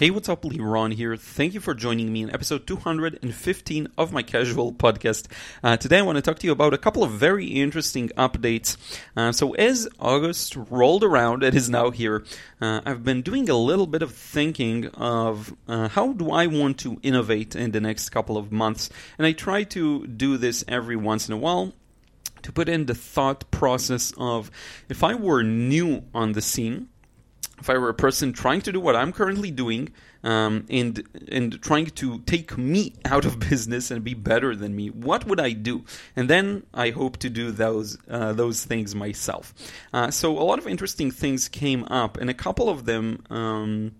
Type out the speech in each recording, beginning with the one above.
Hey, what's up? Liron here. Thank you for joining me in episode 215 of my casual podcast. Uh, today, I want to talk to you about a couple of very interesting updates. Uh, so, as August rolled around, it is now here. Uh, I've been doing a little bit of thinking of uh, how do I want to innovate in the next couple of months, and I try to do this every once in a while to put in the thought process of if I were new on the scene if I were a person trying to do what I'm currently doing um, and and trying to take me out of business and be better than me, what would I do? And then I hope to do those uh, those things myself. Uh, so a lot of interesting things came up, and a couple of them. Um,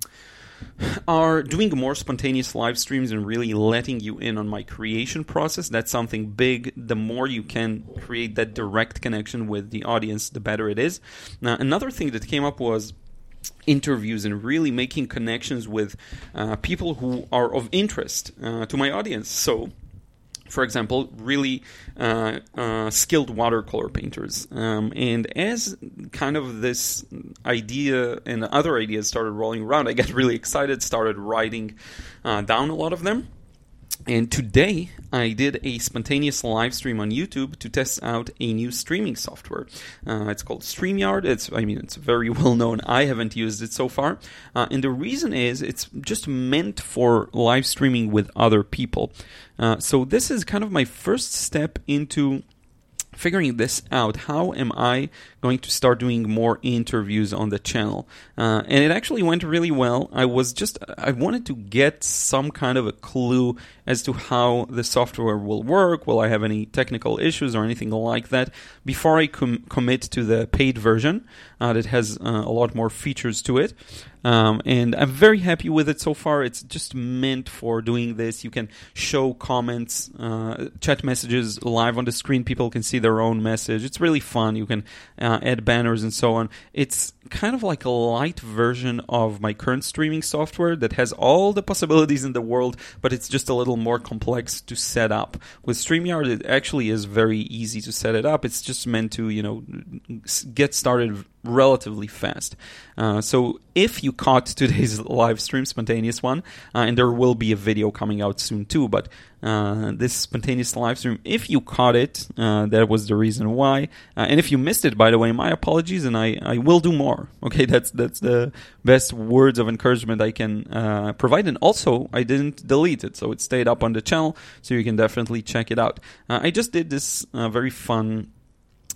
are doing more spontaneous live streams and really letting you in on my creation process. That's something big. The more you can create that direct connection with the audience, the better it is. Now, another thing that came up was interviews and really making connections with uh, people who are of interest uh, to my audience. So, for example, really uh, uh, skilled watercolor painters. Um, and as kind of this idea and other ideas started rolling around, I got really excited, started writing uh, down a lot of them. And today I did a spontaneous live stream on YouTube to test out a new streaming software. Uh, it's called StreamYard. It's, I mean, it's very well known. I haven't used it so far. Uh, and the reason is it's just meant for live streaming with other people. Uh, so this is kind of my first step into figuring this out. How am I going to start doing more interviews on the channel? Uh, and it actually went really well. I was just, I wanted to get some kind of a clue as to how the software will work. Will I have any technical issues or anything like that before I com- commit to the paid version uh, that has uh, a lot more features to it? Um, and I'm very happy with it so far. It's just meant for doing this. You can show comments, uh, chat messages live on the screen. People can see their own message. It's really fun. You can uh, add banners and so on. It's kind of like a light version of my current streaming software that has all the possibilities in the world, but it's just a little more complex to set up. With StreamYard, it actually is very easy to set it up. It's just meant to, you know, get started relatively fast. Uh, so if you caught today's live stream, spontaneous one, uh, and there will be a video coming out soon too, but uh, this spontaneous live stream, if you caught it, uh, that was the reason why. Uh, and if you missed it, by the way, my apologies, and I, I will do more. Okay, that's that's the best words of encouragement I can uh, provide. And also, I didn't delete it, so it stayed up on the channel, so you can definitely check it out. I just did this very fun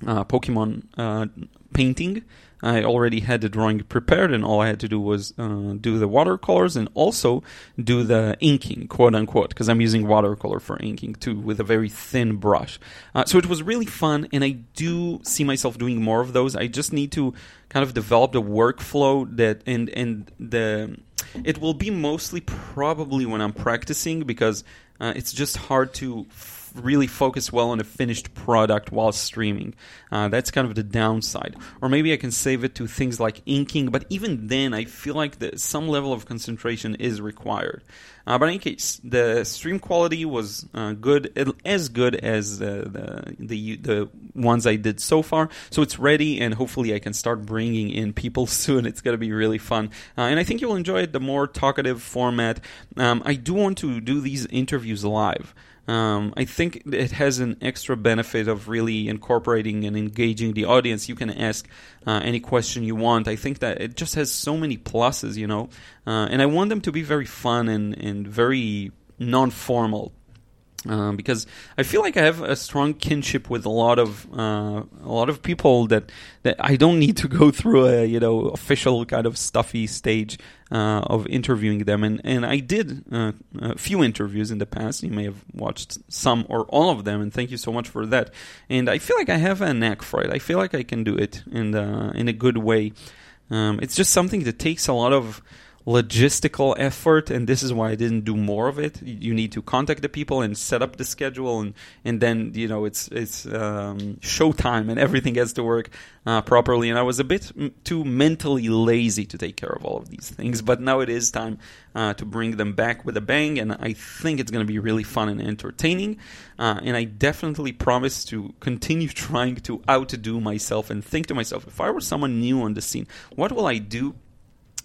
Pokemon painting I already had the drawing prepared, and all I had to do was uh, do the watercolors and also do the inking, quote unquote, because I'm using watercolor for inking too with a very thin brush. Uh, so it was really fun, and I do see myself doing more of those. I just need to kind of develop the workflow that and and the it will be mostly probably when I'm practicing because uh, it's just hard to really focus well on a finished product while streaming. Uh, that's kind of the downside. Or maybe I can save it to things like inking, but even then, I feel like the, some level of concentration is required. Uh, but in any case, the stream quality was uh, good, as good as the, the the ones I did so far. So it's ready, and hopefully I can start bringing in people soon. It's going to be really fun, uh, and I think you'll enjoy it. The more talkative format. Um, I do want to do these interviews live. Um, I think it has an extra benefit of really incorporating and engaging the audience. You can ask uh, any question you want. I think that it just has so many pluses, you know, uh, and I want them to be very fun and, and very non formal um, because I feel like I have a strong kinship with a lot of uh, a lot of people that that I don't need to go through a you know official kind of stuffy stage uh, of interviewing them and and I did uh, a few interviews in the past. You may have watched some or all of them, and thank you so much for that. And I feel like I have a knack for it. I feel like I can do it in in a good way. Um, it's just something that takes a lot of logistical effort and this is why I didn't do more of it. You need to contact the people and set up the schedule and and then you know it's it's um, showtime and everything has to work uh, properly. And I was a bit too mentally lazy to take care of all of these things but now it is time uh, to bring them back with a bang and I think it's going to be really fun and entertaining uh, and I definitely promise to continue trying to outdo myself and think to myself if I were someone new on the scene what will I do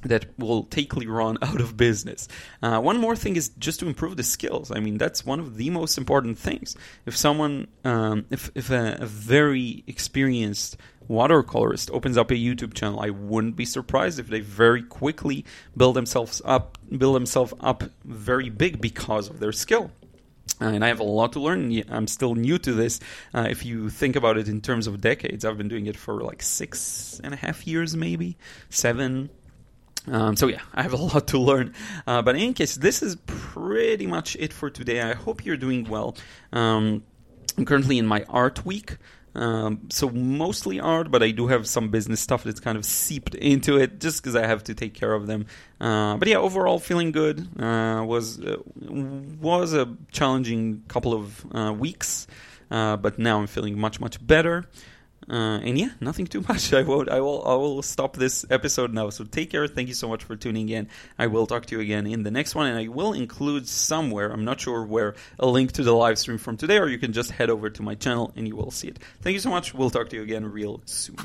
that will take Liron out of business. Uh, one more thing is just to improve the skills. I mean, that's one of the most important things. If someone, um, if, if a, a, very experienced watercolorist opens up a YouTube channel, I wouldn't be surprised if they very quickly build themselves up, build themselves up very big because of their skill. Uh, and I have a lot to learn. I'm still new to this. Uh, if you think about it in terms of decades, I've been doing it for like six and a half years, maybe seven, um, so yeah, I have a lot to learn. Uh, but in any case, this is pretty much it for today. I hope you're doing well. Um, I'm currently in my art week. Um, so mostly art, but I do have some business stuff that's kind of seeped into it just because I have to take care of them. Uh, but yeah, overall feeling good. Uh, was uh, was a challenging couple of uh, weeks, uh, but now I'm feeling much much better. Uh, and yeah, nothing too much. I will, I will, I will stop this episode now. So take care. Thank you so much for tuning in. I will talk to you again in the next one, and I will include somewhere. I'm not sure where a link to the live stream from today, or you can just head over to my channel and you will see it. Thank you so much. We'll talk to you again real soon.